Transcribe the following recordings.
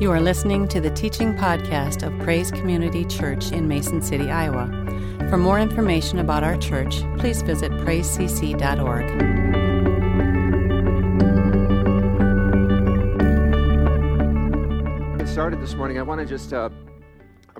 You are listening to the teaching podcast of Praise Community Church in Mason City, Iowa. For more information about our church, please visit praisecc.org. Get started this morning. I want to just uh,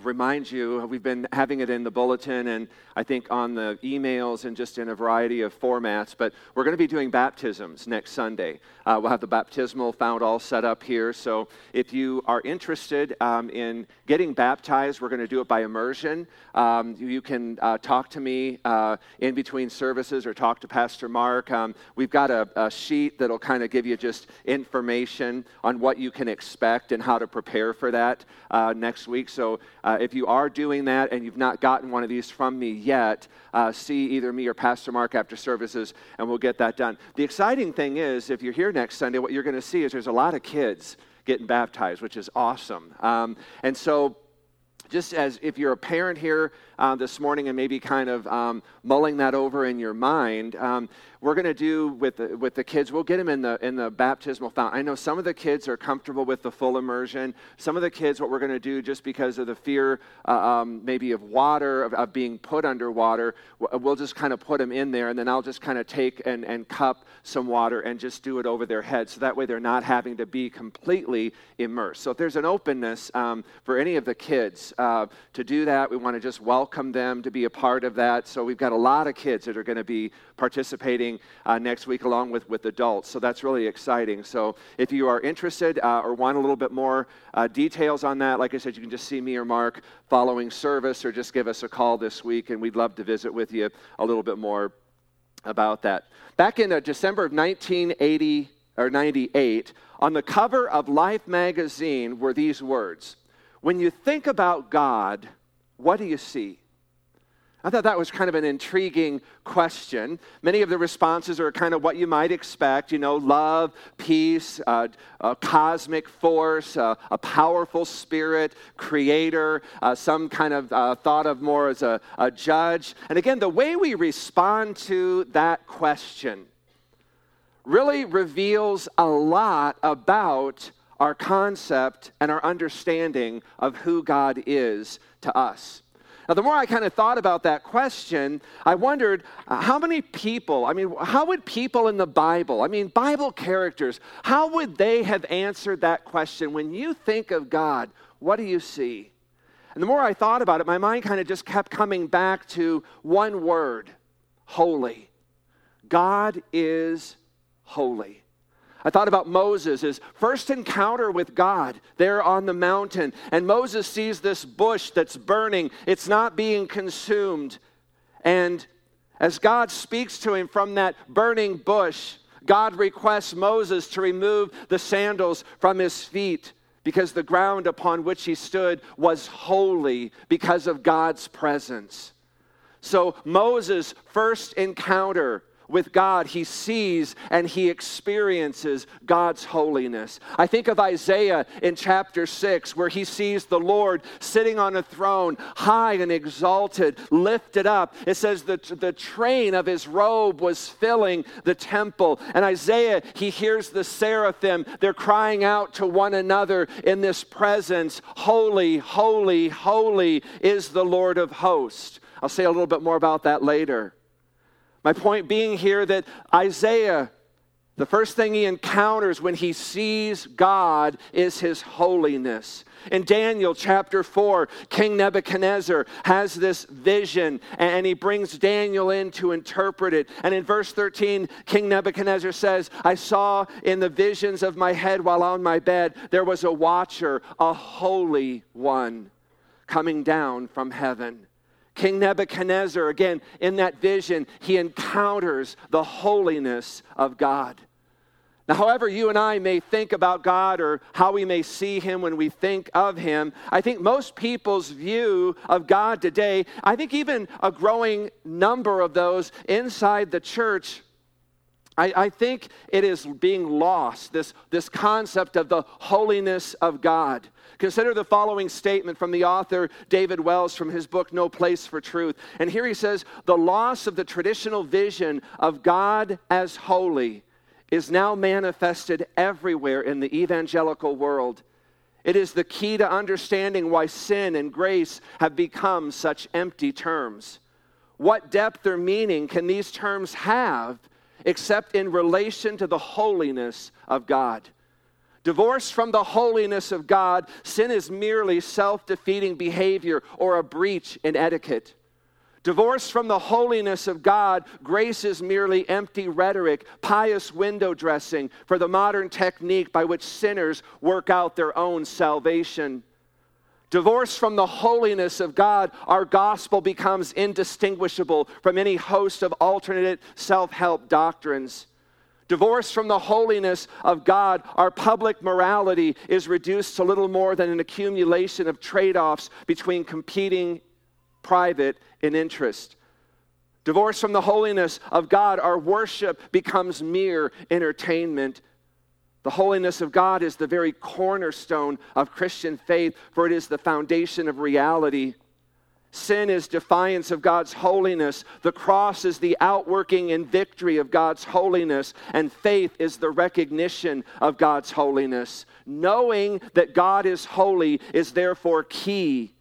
remind you we've been having it in the bulletin and I think on the emails and just in a variety of formats. But we're going to be doing baptisms next Sunday. Uh, we'll have the baptismal fount all set up here. So if you are interested um, in getting baptized, we're going to do it by immersion. Um, you can uh, talk to me uh, in between services or talk to Pastor Mark. Um, we've got a, a sheet that'll kind of give you just information on what you can expect and how to prepare for that uh, next week. So uh, if you are doing that and you've not gotten one of these from me yet, uh, see either me or Pastor Mark after services, and we'll get that done. The exciting thing is, if you're here next Sunday, what you're going to see is there's a lot of kids getting baptized, which is awesome. Um, and so, just as if you're a parent here uh, this morning and maybe kind of um, mulling that over in your mind, um, we're going to do with the, with the kids, we'll get them in the, in the baptismal fount. I know some of the kids are comfortable with the full immersion. Some of the kids, what we're going to do just because of the fear uh, um, maybe of water, of, of, being put underwater, we'll just kind of put them in there and then I'll just kind of take and, and cup some water and just do it over their head. So that way they're not having to be completely immersed. So if there's an openness um, for any of the kids uh, to do that, we want to just welcome them to be a part of that. So we've got a lot of kids that are going to be participating uh, next week along with, with adults. So that's really exciting. So if you are interested uh, or want a little bit more uh, details on that, like I said, you can just see me or Mark following service or just give us a call this week, and we'd love to visit with you a little bit more about that. Back in uh, December of 1980 or 98, on the cover of Life magazine were these words When you think about God, what do you see? I thought that was kind of an intriguing question. Many of the responses are kind of what you might expect you know, love, peace, uh, a cosmic force, uh, a powerful spirit, creator, uh, some kind of uh, thought of more as a, a judge. And again, the way we respond to that question really reveals a lot about our concept and our understanding of who God is to us. Now, the more I kind of thought about that question, I wondered uh, how many people, I mean, how would people in the Bible, I mean, Bible characters, how would they have answered that question? When you think of God, what do you see? And the more I thought about it, my mind kind of just kept coming back to one word holy. God is holy. I thought about Moses, his first encounter with God there on the mountain. And Moses sees this bush that's burning, it's not being consumed. And as God speaks to him from that burning bush, God requests Moses to remove the sandals from his feet because the ground upon which he stood was holy because of God's presence. So, Moses' first encounter with God, he sees and he experiences God's holiness. I think of Isaiah in chapter 6, where he sees the Lord sitting on a throne, high and exalted, lifted up. It says that the train of his robe was filling the temple. And Isaiah, he hears the seraphim. They're crying out to one another in this presence Holy, holy, holy is the Lord of hosts. I'll say a little bit more about that later. My point being here that Isaiah, the first thing he encounters when he sees God is his holiness. In Daniel chapter 4, King Nebuchadnezzar has this vision and he brings Daniel in to interpret it. And in verse 13, King Nebuchadnezzar says, I saw in the visions of my head while on my bed, there was a watcher, a holy one, coming down from heaven. King Nebuchadnezzar, again, in that vision, he encounters the holiness of God. Now, however, you and I may think about God or how we may see Him when we think of Him, I think most people's view of God today, I think even a growing number of those inside the church, I, I think it is being lost, this, this concept of the holiness of God. Consider the following statement from the author David Wells from his book No Place for Truth. And here he says The loss of the traditional vision of God as holy is now manifested everywhere in the evangelical world. It is the key to understanding why sin and grace have become such empty terms. What depth or meaning can these terms have except in relation to the holiness of God? Divorced from the holiness of God, sin is merely self defeating behavior or a breach in etiquette. Divorced from the holiness of God, grace is merely empty rhetoric, pious window dressing for the modern technique by which sinners work out their own salvation. Divorced from the holiness of God, our gospel becomes indistinguishable from any host of alternate self help doctrines. Divorced from the holiness of God, our public morality is reduced to little more than an accumulation of trade offs between competing private and interest. Divorced from the holiness of God, our worship becomes mere entertainment. The holiness of God is the very cornerstone of Christian faith, for it is the foundation of reality. Sin is defiance of God's holiness. The cross is the outworking and victory of God's holiness. And faith is the recognition of God's holiness. Knowing that God is holy is therefore key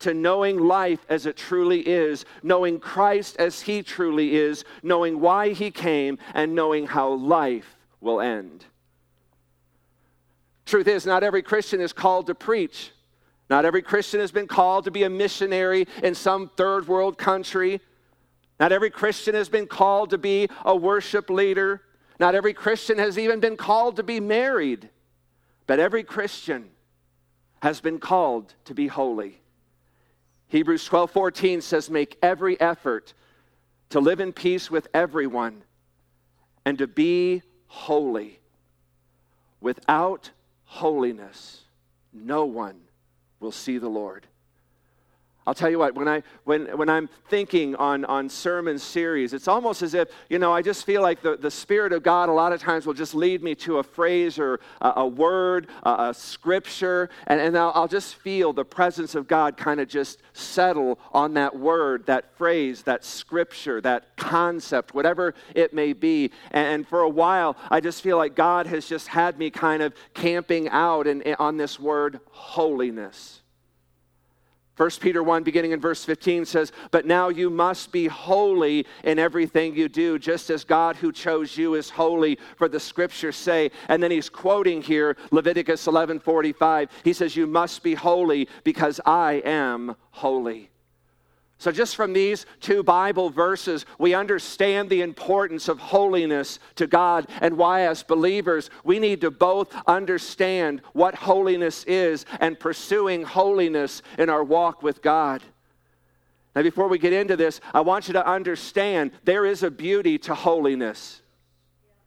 to knowing life as it truly is, knowing Christ as he truly is, knowing why he came, and knowing how life will end. Truth is, not every Christian is called to preach. Not every Christian has been called to be a missionary in some third world country. Not every Christian has been called to be a worship leader. Not every Christian has even been called to be married. But every Christian has been called to be holy. Hebrews 12 14 says, Make every effort to live in peace with everyone and to be holy. Without holiness, no one will see the Lord. I'll tell you what, when, I, when, when I'm thinking on, on sermon series, it's almost as if, you know, I just feel like the, the Spirit of God a lot of times will just lead me to a phrase or a, a word, a, a, scripture, and, and I'll, I'll just feel the presence of God kind of just settle on that word, that phrase, that scripture, that concept, whatever it may be. And, and for a while, I just feel like God has just had me kind of camping out in, on this word, holiness. 1 Peter 1, beginning in verse 15, says, But now you must be holy in everything you do, just as God who chose you is holy, for the scriptures say. And then he's quoting here Leviticus 11 45. He says, You must be holy because I am holy. So, just from these two Bible verses, we understand the importance of holiness to God and why, as believers, we need to both understand what holiness is and pursuing holiness in our walk with God. Now, before we get into this, I want you to understand there is a beauty to holiness.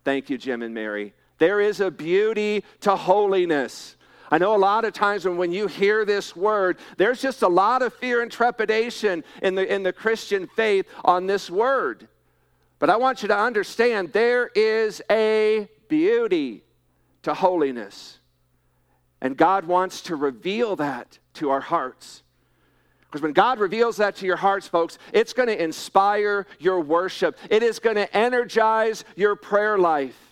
Thank you, Jim and Mary. There is a beauty to holiness. I know a lot of times when, when you hear this word, there's just a lot of fear and trepidation in the, in the Christian faith on this word. But I want you to understand there is a beauty to holiness. And God wants to reveal that to our hearts. Because when God reveals that to your hearts, folks, it's going to inspire your worship. It is going to energize your prayer life.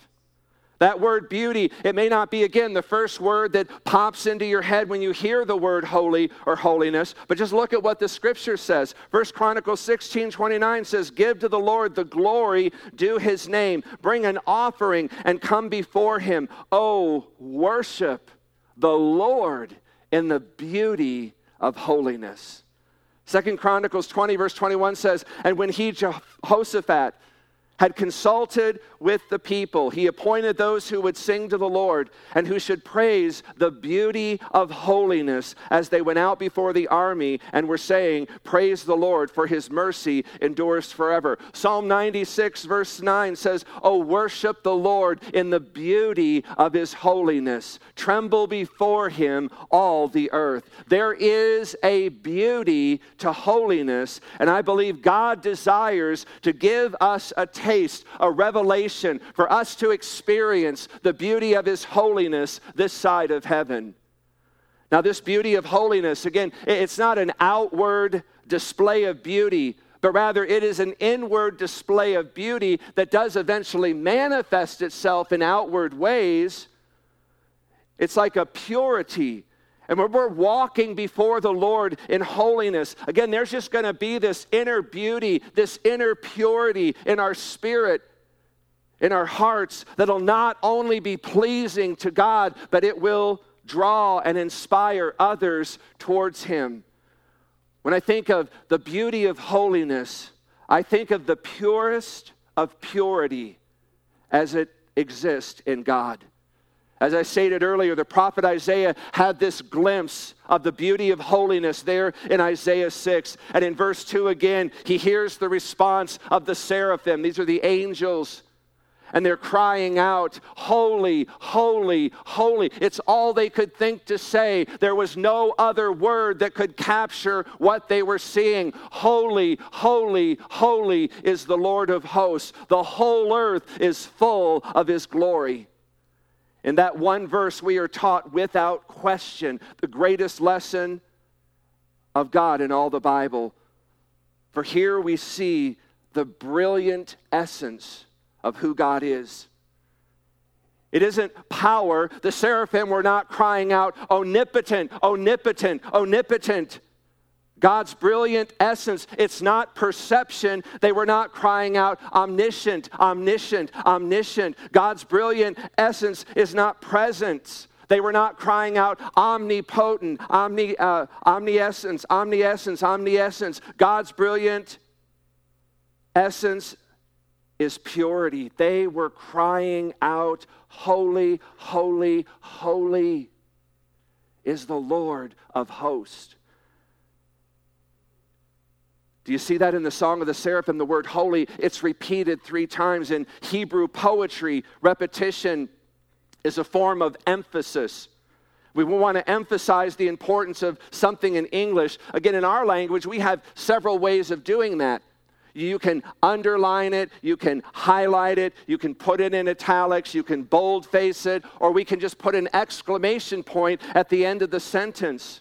That word beauty, it may not be, again, the first word that pops into your head when you hear the word holy or holiness, but just look at what the scripture says. First Chronicles 16 29 says, Give to the Lord the glory due his name, bring an offering and come before him. Oh, worship the Lord in the beauty of holiness. Second Chronicles 20, verse 21 says, And when he, Jehoshaphat, had consulted with the people. He appointed those who would sing to the Lord and who should praise the beauty of holiness as they went out before the army and were saying, Praise the Lord, for his mercy endures forever. Psalm 96, verse 9 says, Oh, worship the Lord in the beauty of his holiness. Tremble before him, all the earth. There is a beauty to holiness, and I believe God desires to give us a taste, a revelation for us to experience the beauty of His holiness this side of heaven. Now, this beauty of holiness, again, it's not an outward display of beauty, but rather it is an inward display of beauty that does eventually manifest itself in outward ways. It's like a purity And when we're walking before the Lord in holiness, again, there's just going to be this inner beauty, this inner purity in our spirit, in our hearts, that'll not only be pleasing to God, but it will draw and inspire others towards Him. When I think of the beauty of holiness, I think of the purest of purity as it exists in God. As I stated earlier, the prophet Isaiah had this glimpse of the beauty of holiness there in Isaiah 6. And in verse 2 again, he hears the response of the seraphim. These are the angels. And they're crying out, Holy, holy, holy. It's all they could think to say. There was no other word that could capture what they were seeing. Holy, holy, holy is the Lord of hosts. The whole earth is full of his glory. In that one verse, we are taught without question the greatest lesson of God in all the Bible. For here we see the brilliant essence of who God is. It isn't power. The seraphim were not crying out, omnipotent, omnipotent, omnipotent. God's brilliant essence. It's not perception. They were not crying out, omniscient, omniscient, omniscient. God's brilliant essence is not presence. They were not crying out, omnipotent, omni, uh, omniscience, omniscience. God's brilliant essence is purity. They were crying out, Holy, holy, holy is the Lord of hosts. Do you see that in the Song of the Seraphim? The word holy, it's repeated three times. In Hebrew poetry, repetition is a form of emphasis. We want to emphasize the importance of something in English. Again, in our language, we have several ways of doing that. You can underline it, you can highlight it, you can put it in italics, you can boldface it, or we can just put an exclamation point at the end of the sentence.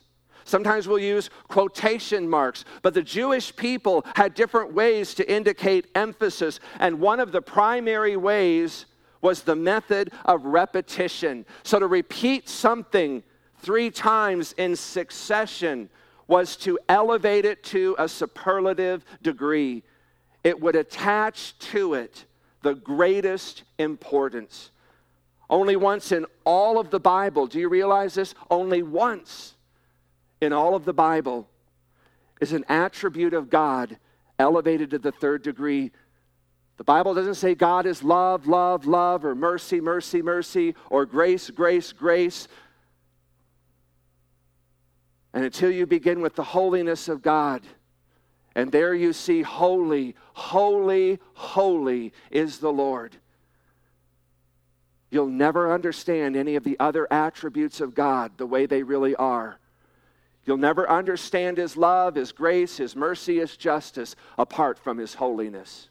Sometimes we'll use quotation marks, but the Jewish people had different ways to indicate emphasis, and one of the primary ways was the method of repetition. So to repeat something three times in succession was to elevate it to a superlative degree. It would attach to it the greatest importance. Only once in all of the Bible, do you realize this? Only once in all of the Bible is an attribute of God elevated to the third degree. The Bible doesn't say God is love, love, love, or mercy, mercy, mercy, or grace, grace, grace. And until you begin with the holiness of God, and there you see holy, holy, holy is the Lord. You'll never understand any of the other attributes of God the way they really are. You'll never understand His love, His grace, His mercy, His justice apart from His holiness.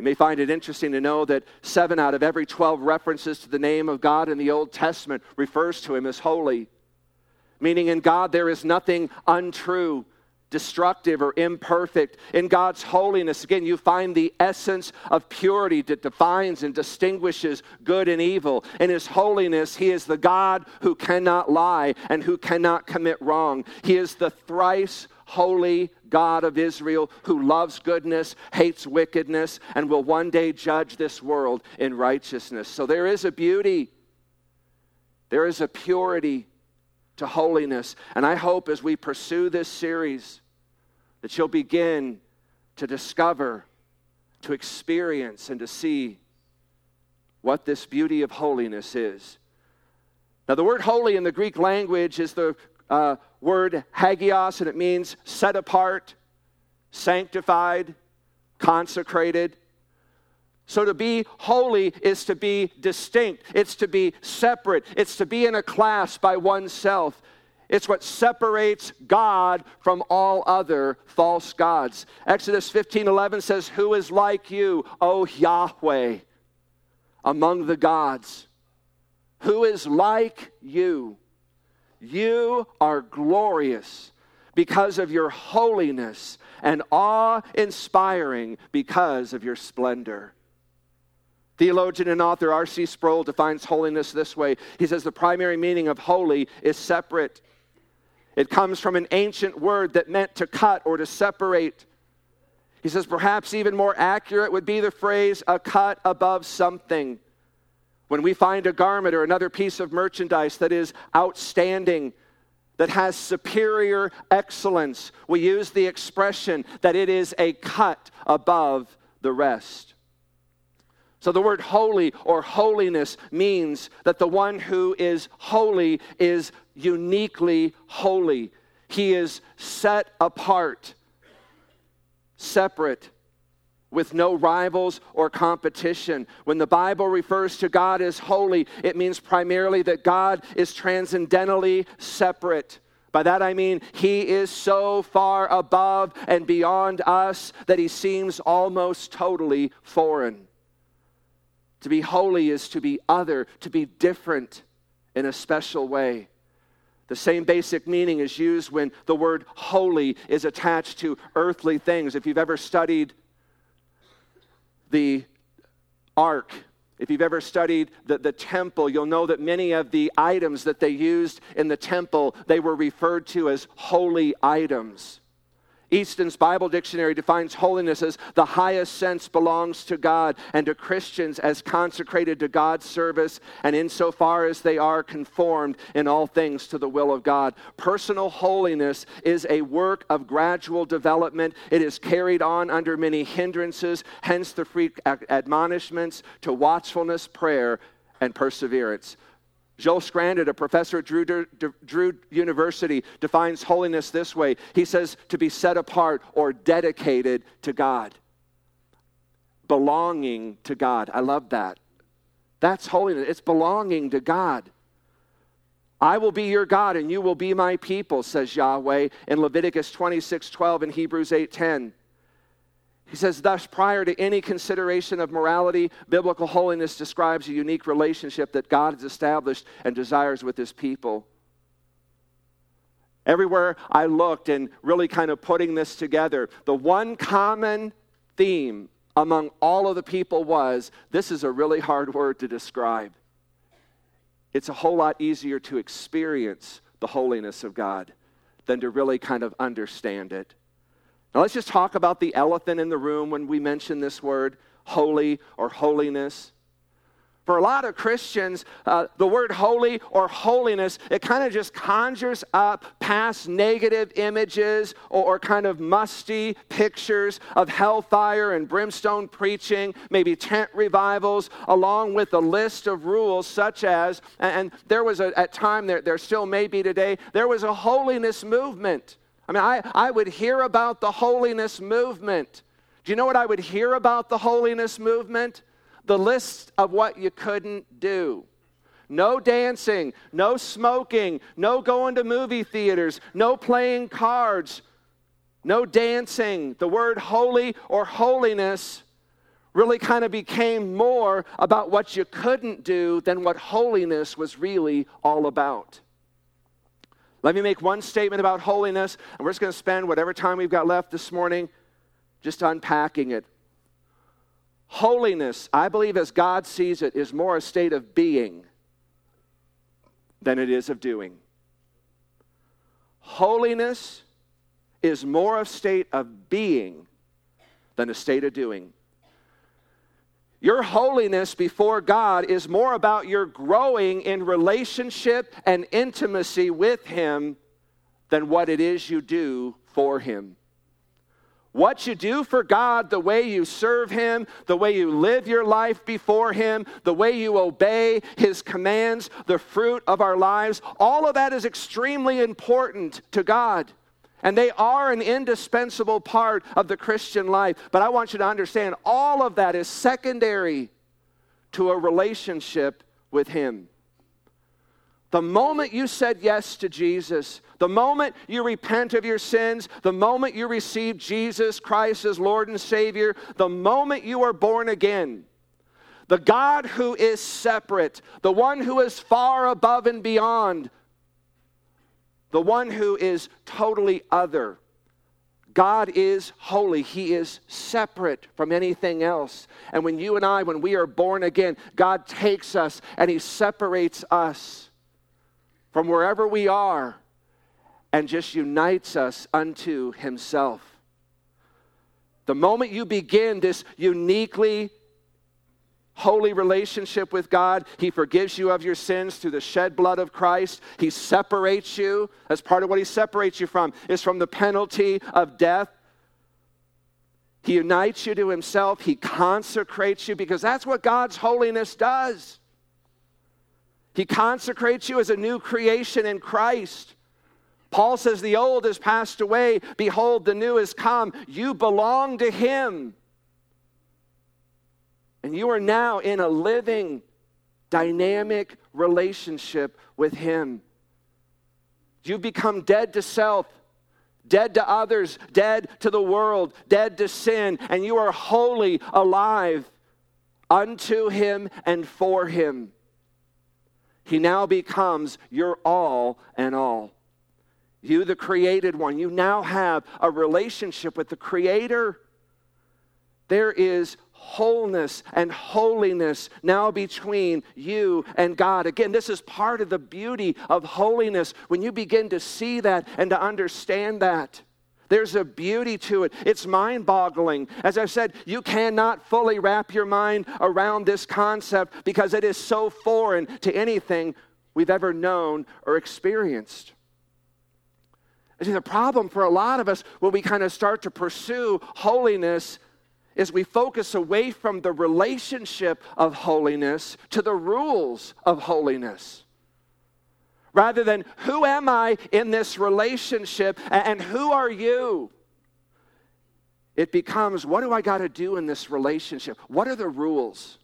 You may find it interesting to know that seven out of every 12 references to the name of God in the Old Testament refers to Him as holy, meaning in God there is nothing untrue destructive or imperfect. In God's holiness, again, you find the essence of purity that defines and distinguishes good and evil. In His holiness, He is the God who cannot lie and who cannot commit wrong. He is the thrice holy God of Israel who loves goodness, hates wickedness, and will one day judge this world in righteousness. So there is a beauty, there is a purity to holiness. And I hope as we pursue this series, that you'll begin to discover, to experience, and to see what this beauty of holiness is. Now, the word holy in the Greek language is the uh, word hagios, and it means set apart, sanctified, consecrated. So, to be holy is to be distinct, it's to be separate, it's to be in a class by oneself. It's what separates God from all other false gods. Exodus 15 11 says, Who is like you, O Yahweh, among the gods? Who is like you? You are glorious because of your holiness and awe inspiring because of your splendor. Theologian and author R.C. Sproul defines holiness this way. He says the primary meaning of holy is separate. It comes from an ancient word that meant to cut or to separate. He says perhaps even more accurate would be the phrase a cut above something. When we find a garment or another piece of merchandise that is outstanding, that has superior excellence, we use the expression that it is a cut above the rest. So the word holy or holiness means that the one who is holy is uniquely holy. He is set apart, separate, with no rivals or competition. When the Bible refers to God as holy, it means primarily that God is transcendentally separate. By that I mean he is so far above and beyond us that he seems almost totally foreign. To be holy is to be other, to be different in a special way. The same basic meaning is used when the word holy is attached to earthly things. If you've ever studied the ark, if you've ever studied the, the temple, you'll know that many of the items that they used in the temple, they were referred to as holy items. Easton's Bible Dictionary defines holiness as the highest sense belongs to God and to Christians as consecrated to God's service and insofar as they are conformed in all things to the will of God. Personal holiness is a work of gradual development. It is carried on under many hindrances, hence the free admonishments to watchfulness, prayer, and perseverance. Joel Scranton, a professor at Drew, Drew, University, defines holiness this way. He says to be set apart or dedicated to God, belonging to God. I love that. That's holiness. It's belonging to God. I will be your God and you will be my people, says Yahweh in Leviticus 26 12 and Hebrews 8 10. He says, thus, prior to any consideration of morality, biblical holiness describes a unique relationship that God has established and desires with his people. Everywhere I looked and really kind of putting this together, the one common theme among all of the people was this is a really hard word to describe. It's a whole lot easier to experience the holiness of God than to really kind of understand it. Now, let's just talk about the elephant in the room when we mention this word, holy or holiness. For a lot of Christians, uh, the word holy or holiness, it kind of just conjures up past negative images or, or, kind of musty pictures of hellfire and brimstone preaching, maybe tent revivals, along with a list of rules such as, and, and there was a, at time, there, there still may be today, there was a holiness movement. I mean, I, I would hear about the holiness movement. Do you know what I would hear about the holiness movement? The list of what you couldn't do. No dancing, no smoking, no going to movie theaters, no playing cards, no dancing. The word holy or holiness really kind of became more about what you couldn't do than what holiness was really all about. Let me make one statement about holiness, and we're just going to spend whatever time we've got left this morning just unpacking it. Holiness, I believe, as God sees it, is more a state of being than it is of doing. Holiness is more a state of being than a state of doing. Your holiness before God is more about your growing in relationship and intimacy with Him than what it is you do for Him. What you do for God, the way you serve Him, the way you live your life before Him, the way you obey His commands, the fruit of our lives, all of that is extremely important to God. And they are an indispensable part of the Christian life. But I want you to understand all of that is secondary to a relationship with Him. The moment you said yes to Jesus, the moment you repent of your sins, the moment you receive Jesus Christ as Lord and Savior, the moment you are born again, the God who is separate, the one who is far above and beyond the one who is totally other, God is holy. He is separate from anything else. And when you and I, when we are born again, God takes us and He separates us from wherever we are and just unites us unto Himself. The moment you begin this uniquely holy relationship with God. He forgives you of your sins through the shed blood of Christ. He separates you. As part of what He separates you from is from the penalty of death. He unites you to Himself. He consecrates you because that's what God's holiness does. He consecrates you as a new creation in Christ. Paul says, The old has passed away. Behold, the new has come. You belong to Him. And you are now in a living, dynamic relationship with Him. You've become dead to self, dead to others, dead to the world, dead to sin, and you are wholly alive unto Him and for Him. He now becomes your all and all. You, the created one, you now have a relationship with the Creator. There is wholeness and holiness now between you and God. Again, this is part of the beauty of holiness when you begin to see that and to understand that. There's a beauty to it. It's mind boggling. As I said, you cannot fully wrap your mind around this concept because it is so foreign to anything we've ever known or experienced. See, the problem for a lot of us when we kind of start to pursue holiness is we focus away from the relationship of holiness to the rules of holiness. Rather than who am I in this relationship and who are you? It becomes what do I got to do in this relationship? What are the rules?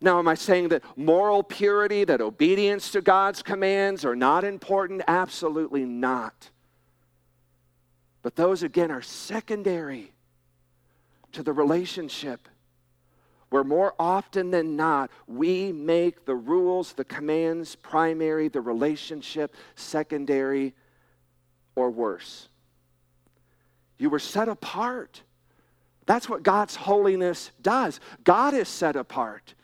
Now, am I saying that moral purity, that obedience to God's commands are not important? Absolutely not. But those, again, are secondary to the relationship where more often than not we make the rules, the commands primary, the relationship secondary, or worse. You were set apart. That's what God's holiness does. God is set apart.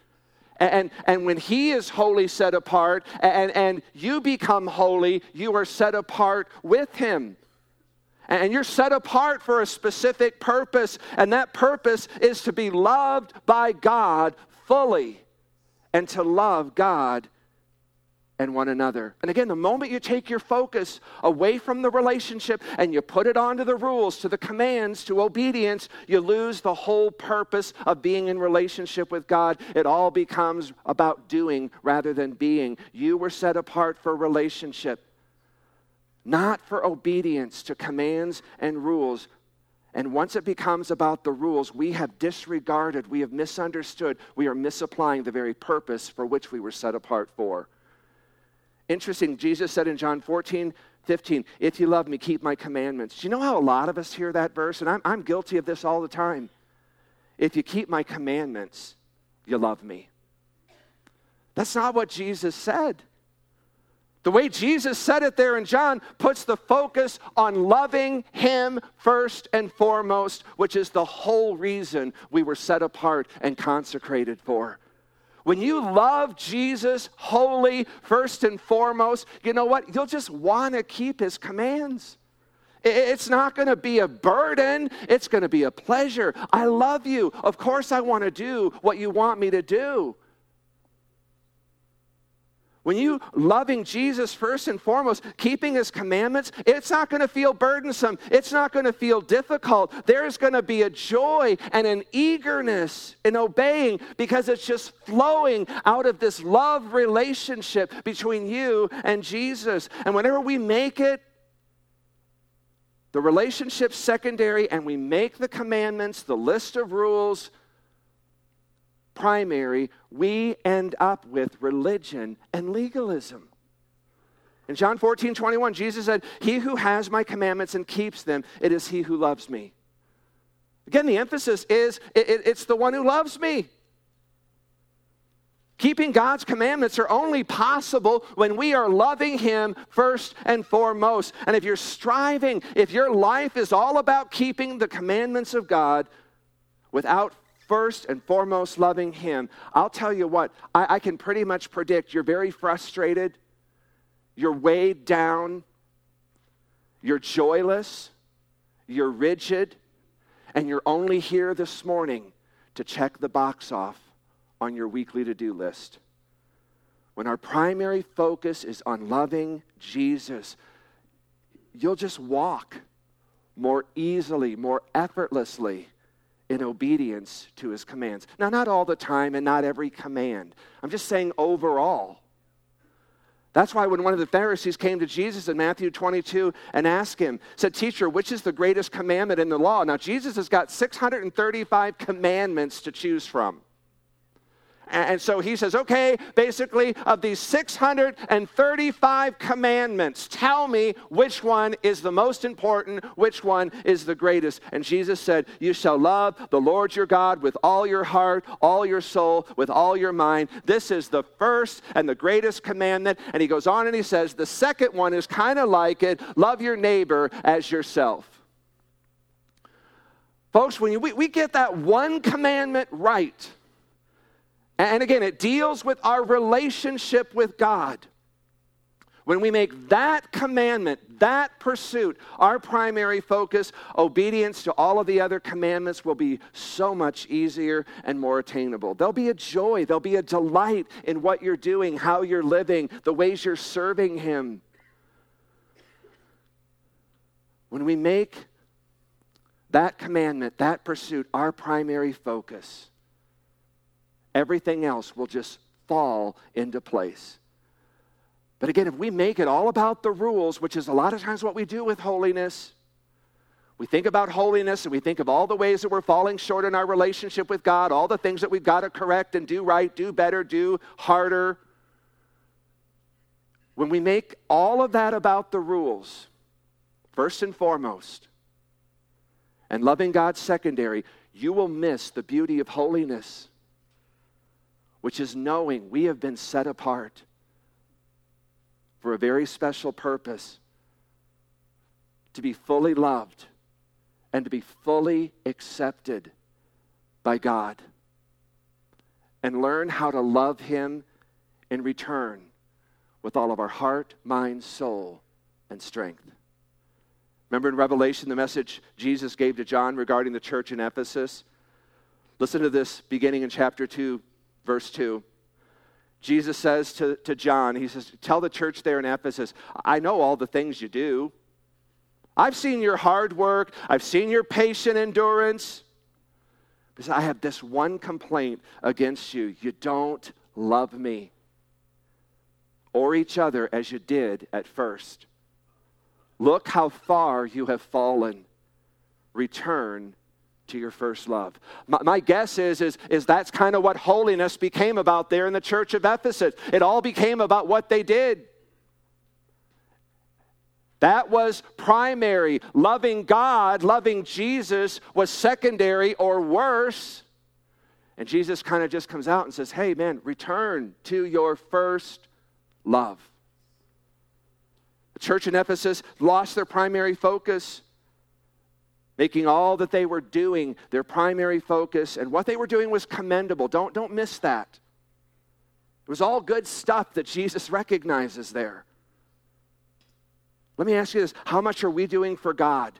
And, and when He is holy, set apart and, and you become holy, you are set apart with Him. And you're set apart for a specific purpose, and that purpose is to be loved by God fully and to love God and one another. And again, the moment you take your focus away from the relationship and you put it onto the rules, to the commands, to obedience, you lose the whole purpose of being in relationship with God. It all becomes about doing rather than being. You were set apart for relationship not for obedience to commands and rules. And once it becomes about the rules, we have disregarded, we have misunderstood, we are misapplying the very purpose for which we were set apart for. Interesting, Jesus said in John 14, 15, If you love me, keep my commandments. Do you know how a lot of us hear that verse? And I'm, I'm guilty of this all the time. If you keep my commandments, you love me. That's not what Jesus said. The way Jesus said it there in John puts the focus on loving Him first and foremost, which is the whole reason we were set apart and consecrated for. When you love Jesus wholly, first and foremost, you know what? You'll just want to keep His commands. It's not going to be a burden. It's going to be a pleasure. I love you. Of course, I want to do what you want me to do. When you loving Jesus first and foremost, keeping his commandments, it's not going to feel burdensome. It's not going to feel difficult. There's going to be a joy and an eagerness in obeying because it's just flowing out of this love relationship between you and Jesus. And whenever we make it the relationship secondary and we make the commandments, the list of rules, primary, we end up with religion and legalism. In John 14, 21, Jesus said, He who has my commandments and keeps them, it is he who loves me. Again, the emphasis is it, it, it's the one who loves me. Keeping God's commandments are only possible when we are loving Him first and foremost. And if you're striving, if your life is all about keeping the commandments of God without first and foremost loving Him, I'll tell you what, I, I can pretty much predict you're very frustrated, you're weighed down, you're joyless, you're rigid, and you're only here this morning to check the box off on your weekly to do list. When our primary focus is on loving Jesus, you'll just walk more easily, more effortlessly in obedience to his commands. Now, not all the time and not every command. I'm just saying overall. That's why when one of the Pharisees came to Jesus in Matthew 22 and asked him, said, Teacher, which is the greatest commandment in the law? Now, Jesus has got 635 commandments to choose from. And so he says, okay, basically, of these 635 commandments, tell me which one is the most important, which one is the greatest. And Jesus said, You shall love the Lord your God with all your heart, all your soul, with all your mind. This is the first and the greatest commandment. And he goes on and he says, The second one is kind of like it love your neighbor as yourself. Folks, when you, we, we get that one commandment right, and again, it deals with our relationship with God. When we make that commandment, that pursuit, our primary focus, obedience to all of the other commandments will be so much easier and more attainable. There'll be a joy, there'll be a delight in what you're doing, how you're living, the ways you're serving Him. When we make that commandment, that pursuit, our primary focus, everything else will just fall into place. But again, if we make it all about the rules, which is a lot of times what we do with holiness, we think about holiness and we think of all the ways that we're falling short in our relationship with God, all the things that we've got to correct and do right, do better, do harder. When we make all of that about the rules, first and foremost, and loving God secondary, you will miss the beauty of holiness which is knowing we have been set apart for a very special purpose to be fully loved and to be fully accepted by God and learn how to love Him in return with all of our heart, mind, soul, and strength. Remember in Revelation the message Jesus gave to John regarding the church in Ephesus? Listen to this beginning in chapter 2, verse 2. Jesus says to, to John, He says, Tell the church there in Ephesus, I know all the things you do. I've seen your hard work, I've seen your patient endurance. Because I have this one complaint against you you don't love me or each other as you did at first. Look how far you have fallen. Return to your first love. My, my, guess is, is, is that's kind of what holiness became about there in the church of Ephesus. It all became about what they did. That was primary. Loving God, loving Jesus was secondary or worse. And Jesus kind of just comes out and says, hey, man, return to your first love. The church in Ephesus lost their primary focus making all that they were doing their primary focus. And what they were doing was commendable. Don't, don't miss that. It was all good stuff that Jesus recognizes there. Let me ask you this how much are we doing for God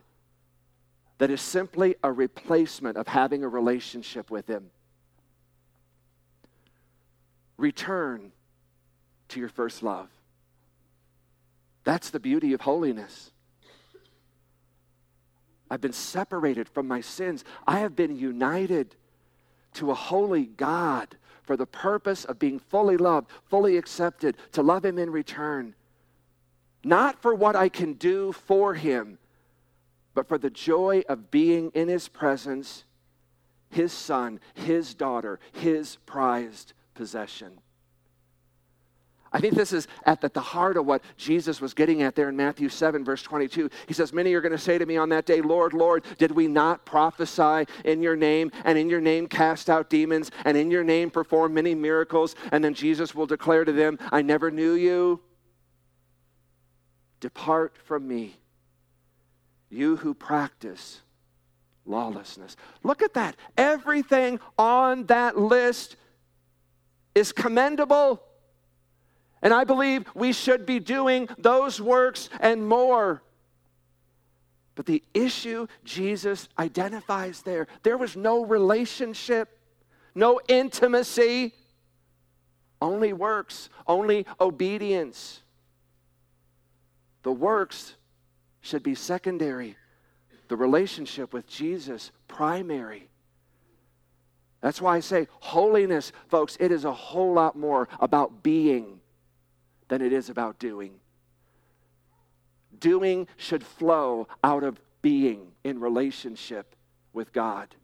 that is simply a replacement of having a relationship with Him? Return to your first love. That's the beauty of holiness. I've been separated from my sins. I have been united to a holy God for the purpose of being fully loved, fully accepted, to love Him in return. Not for what I can do for Him, but for the joy of being in His presence, His son, His daughter, His prized possession. I think this is at the, heart of what Jesus was getting at there in Matthew 7, verse 22. He says, Many are going to say to me on that day, Lord, Lord, did we not prophesy in your name, and in your name cast out demons, and in your name perform many miracles? And then Jesus will declare to them, I never knew you. Depart from me, you who practice lawlessness. Look at that. Everything on that list is commendable. And I believe we should be doing those works and more. But the issue Jesus identifies there, there was no relationship, no intimacy, only works, only obedience. The works should be secondary, the relationship with Jesus primary. That's why I say holiness, folks, it is a whole lot more about being than it is about doing. Doing should flow out of being in relationship with God.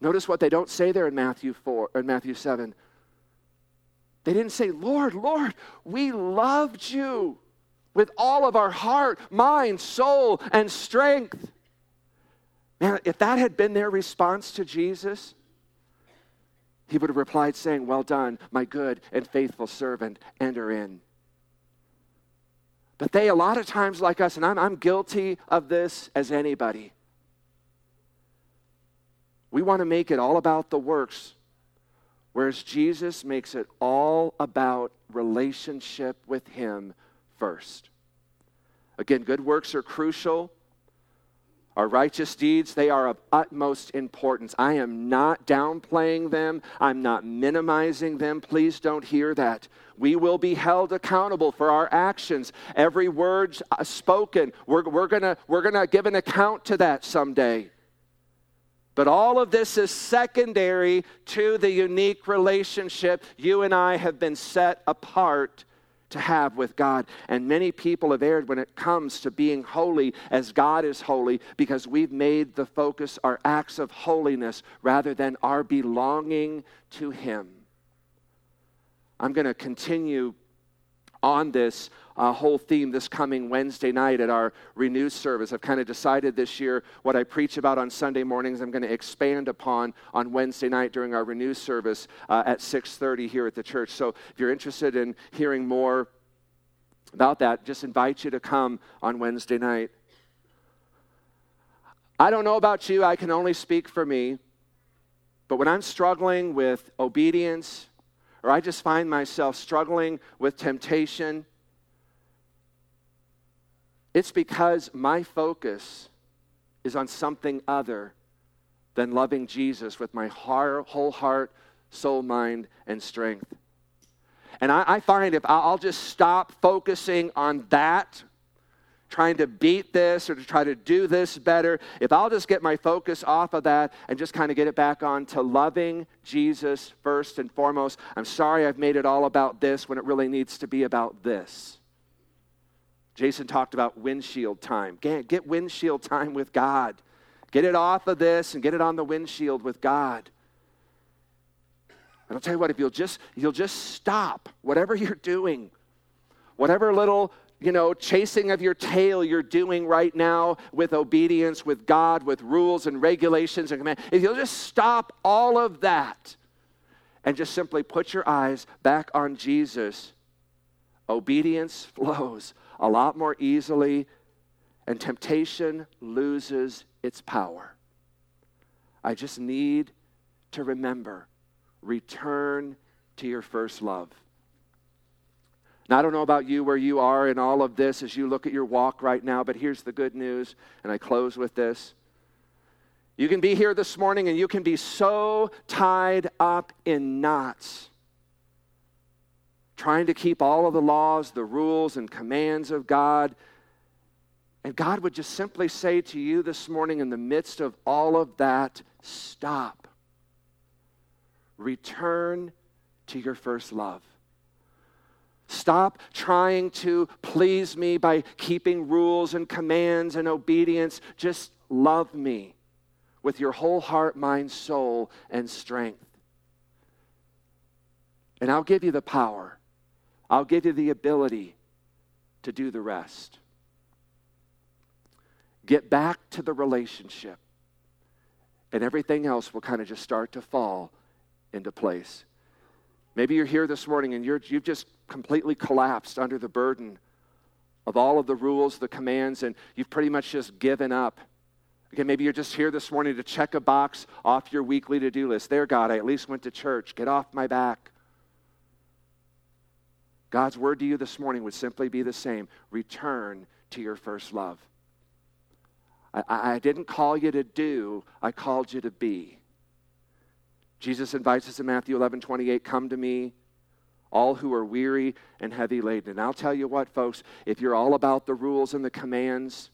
Notice what they don't say there in Matthew 4 or in Matthew 7. They didn't say, Lord, Lord, we loved you with all of our heart, mind, soul, and strength. Man, if that had been their response to Jesus, he would have replied, saying, Well done, my good and faithful servant, enter in. But they, a lot of times, like us, and I'm, I'm guilty of this as anybody, we want to make it all about the works, whereas Jesus makes it all about relationship with Him first. Again, good works are crucial. Our righteous deeds, they are of utmost importance. I am not downplaying them. I'm not minimizing them. Please don't hear that. We will be held accountable for our actions. Every word uh, spoken, we're, we're going we're to give an account to that someday. But all of this is secondary to the unique relationship you and I have been set apart to have with God. And many people have erred when it comes to being holy as God is holy because we've made the focus our acts of holiness rather than our belonging to Him. I'm going to continue on this uh, whole theme this coming Wednesday night at our Renew service. I've kind of decided this year what I preach about on Sunday mornings. I'm going to expand upon on Wednesday night during our Renew service uh, at 6:30 here at the church. So if you're interested in hearing more about that, just invite you to come on Wednesday night. I don't know about you. I can only speak for me. But when I'm struggling with obedience, or I just find myself struggling with temptation, it's because my focus is on something other than loving Jesus with my heart, whole heart, soul, mind, and strength. And I, I find if I'll just stop focusing on that, trying to beat this or to try to do this better, if I'll just get my focus off of that and just kind of get it back on to loving Jesus first and foremost, I'm sorry I've made it all about this when it really needs to be about this. Jason talked about windshield time. Get, windshield time with God. Get it off of this and get it on the windshield with God. And I'll tell you what, if you'll just you'll just stop whatever you're doing, whatever little you know, chasing of your tail you're doing right now with obedience, with God, with rules and regulations and commands, if you'll just stop all of that and just simply put your eyes back on Jesus, obedience flows a lot more easily, and temptation loses its power. I just need to remember return to your first love. Now, I don't know about you where you are in all of this as you look at your walk right now, but here's the good news, and I close with this. You can be here this morning and you can be so tied up in knots trying to keep all of the laws, the rules, and commands of God. And God would just simply say to you this morning, in the midst of all of that, stop. Return to your first love. Stop trying to please me by keeping rules and commands and obedience. Just love me with your whole heart, mind, soul, and strength. and I'll give you the power, I'll give you the ability to do the rest. Get back to the relationship, and everything else will kind of just start to fall into place. Maybe you're here this morning and you're, you've just completely collapsed under the burden of all of the rules, the commands, and you've pretty much just given up. Okay, maybe you're just here this morning to check a box off your weekly to do list. There, God, I at least went to church. Get off my back. God's word to you this morning would simply be the same return to your first love. I, I didn't call you to do, I called you to be. Jesus invites us in Matthew 11 28, come to me, all who are weary and heavy laden. And I'll tell you what, folks, if you're all about the rules and the commands,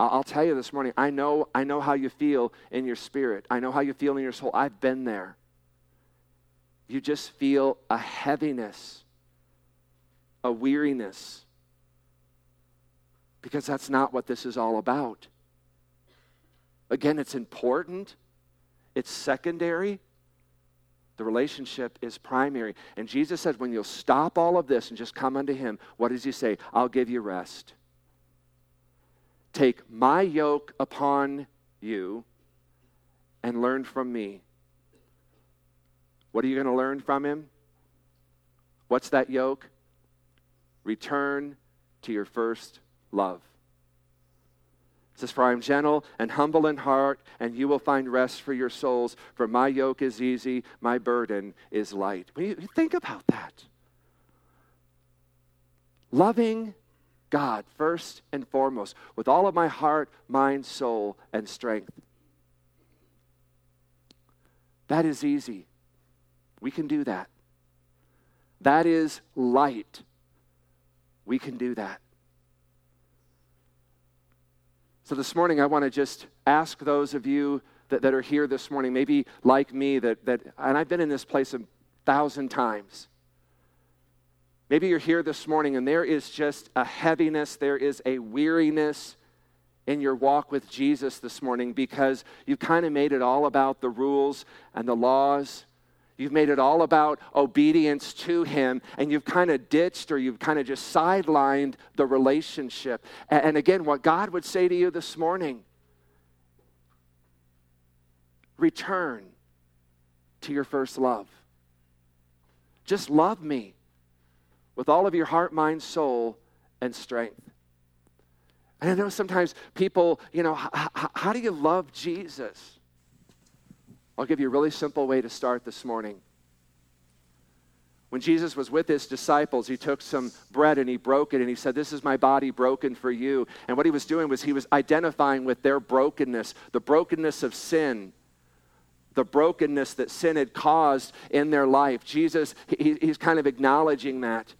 I'll tell you this morning, I know, I know how you feel in your spirit. I know how you feel in your soul. I've been there. You just feel a heaviness, a weariness, because that's not what this is all about. Again, it's important, it's secondary. The relationship is primary. And Jesus said, when you'll stop all of this and just come unto Him, what does He say? I'll give you rest. Take my yoke upon you and learn from me. What are you going to learn from Him? What's that yoke? Return to your first love. It says, For I am gentle and humble in heart, and you will find rest for your souls. For my yoke is easy, my burden is light. When you think about that, loving God first and foremost, with all of my heart, mind, soul, and strength. That is easy. We can do that. That is light. We can do that. So this morning, I want to just ask those of you that, that are here this morning, maybe like me, that, that, and I've been in this place a thousand times. Maybe you're here this morning and there is just a heaviness, there is a weariness in your walk with Jesus this morning because you've kind of made it all about the rules and the laws You've made it all about obedience to Him, and you've kind of ditched or you've kind of just sidelined the relationship. And again, what God would say to you this morning return to your first love. Just love me with all of your heart, mind, soul, and strength. And I know sometimes people, you know, how do you love Jesus? I'll give you a really simple way to start this morning. When Jesus was with his disciples, he took some bread and he broke it and he said, This is my body broken for you. And what he was doing was he was identifying with their brokenness, the brokenness of sin, the brokenness that sin had caused in their life. Jesus, he, he's kind of acknowledging that.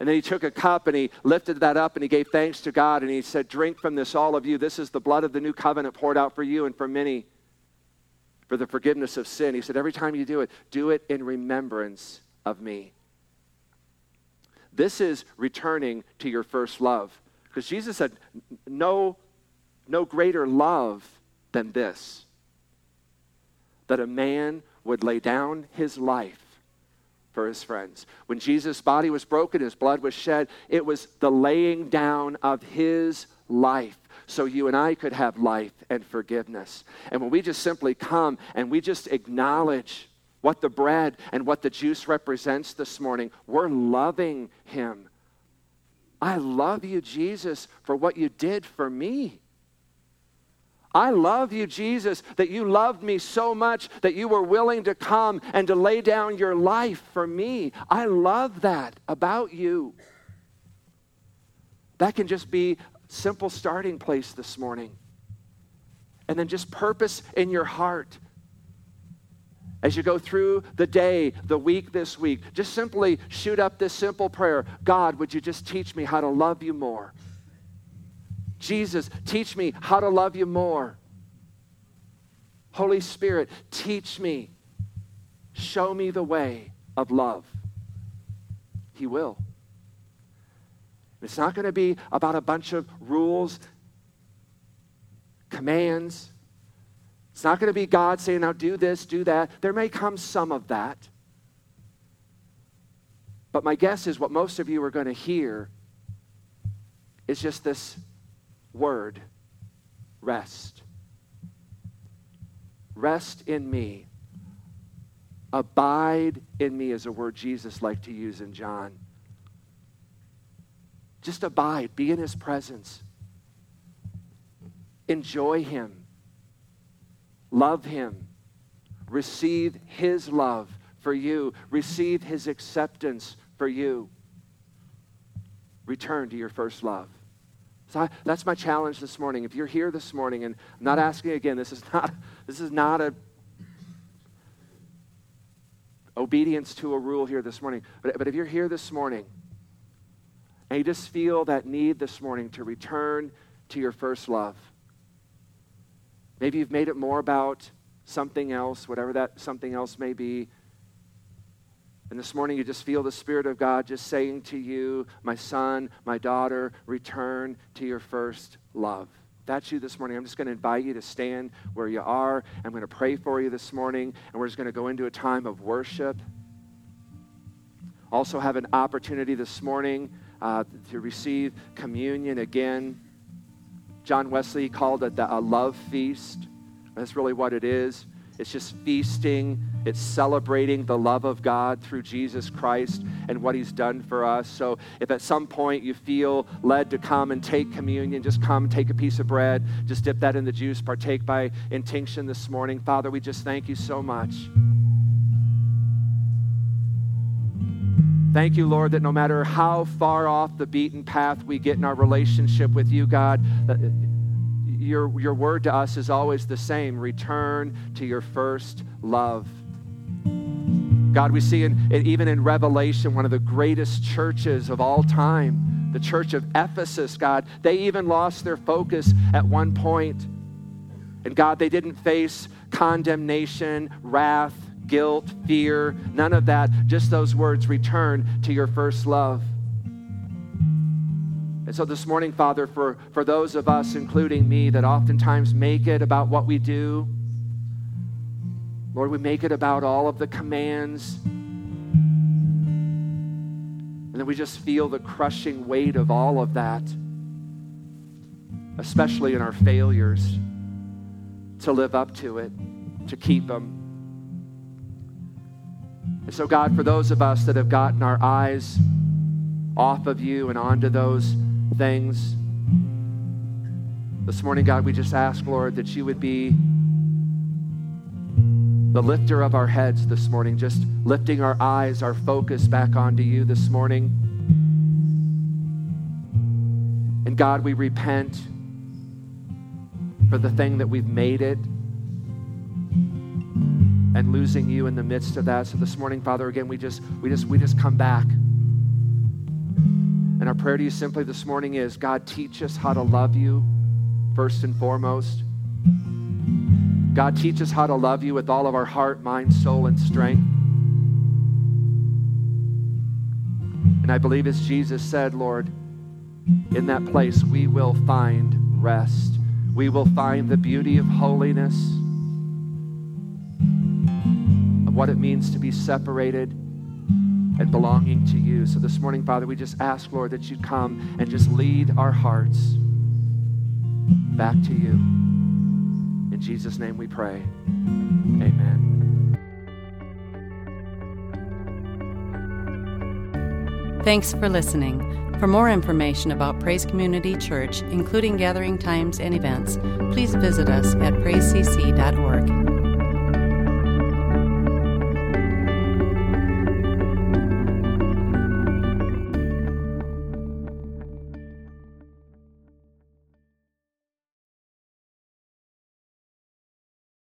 And then he took a cup and he lifted that up and he gave thanks to God and he said, Drink from this, all of you. This is the blood of the new covenant poured out for you and for many for the forgiveness of sin. He said, Every time you do it, do it in remembrance of me. This is returning to your first love. Because Jesus said, no, no greater love than this that a man would lay down his life for his friends. When Jesus' body was broken, his blood was shed, it was the laying down of his life so you and I could have life and forgiveness. And when we just simply come and we just acknowledge what the bread and what the juice represents this morning, we're loving Him. I love you, Jesus, for what you did for me. I love you, Jesus, that you loved me so much that you were willing to come and to lay down your life for me. I love that about you. That can just be simple starting place this morning. And then just purpose in your heart as you go through the day, the week this week. Just simply shoot up this simple prayer God, would you just teach me how to love you more? Jesus, teach me how to love you more. Holy Spirit, teach me. Show me the way of love. He will. It's not going to be about a bunch of rules, commands. It's not going to be God saying, now do this, do that. There may come some of that. But my guess is what most of you are going to hear is just this word rest. Rest in me. Abide in me is a word Jesus liked to use in John. Just abide, be in his presence. Enjoy him. Love him. Receive his love for you. Receive his acceptance for you. Return to your first love. So I, that's my challenge this morning. If you're here this morning, and I'm not asking again, this is not, this is not a obedience to a rule here this morning. But, but if you're here this morning and you just feel that need this morning to return to your first love, maybe you've made it more about something else, whatever that something else may be. And this morning you just feel the Spirit of God just saying to you, my son, my daughter, return to your first love that's you this morning, I'm just going to invite you to stand where you are. I'm going to pray for you this morning, and we're just going to go into a time of worship. Also, have an opportunity this morning uh, to receive communion again. John Wesley called it the, a love feast. That's really what it is. It's just feasting, it's celebrating the love of God through Jesus Christ and what He's done for us. So if at some point you feel led to come and take communion, just come, and take a piece of bread, just dip that in the juice, partake by intinction this morning. Father, we just thank you so much. Thank you, Lord, that no matter how far off the beaten path we get in our relationship with you, God, your, your word to us is always the same return to your first love. God, we see in, even in Revelation, one of the greatest churches of all time, the church of Ephesus, God, they even lost their focus at one point. And God, they didn't face condemnation, wrath, guilt, fear, none of that. Just those words return to your first love. And so this morning, Father, for, for those of us, including me, that oftentimes make it about what we do, Lord, we make it about all of the commands. And then we just feel the crushing weight of all of that, especially in our failures to live up to it, to keep them. And so, God, for those of us that have gotten our eyes off of you and onto those things. This morning, God, we just ask, Lord, that you would be the lifter of our heads this morning, just lifting our eyes, our focus back onto you this morning. And God, we repent for the thing that we've made it and losing you in the midst of that. So this morning, Father, again, we just we just we just come back. And our prayer to you simply this morning is God, teach us how to love you first and foremost. God, teach us how to love you with all of our heart, mind, soul, and strength. And I believe as Jesus said, Lord, in that place we will find rest. We will find the beauty of holiness, of what it means to be separated and belonging to you. So this morning, Father, we just ask, Lord, that you come and just lead our hearts back to you. In Jesus' name we pray. Amen. Thanks for listening. For more information about Praise Community Church, including gathering times and events, please visit us at praisecc.org.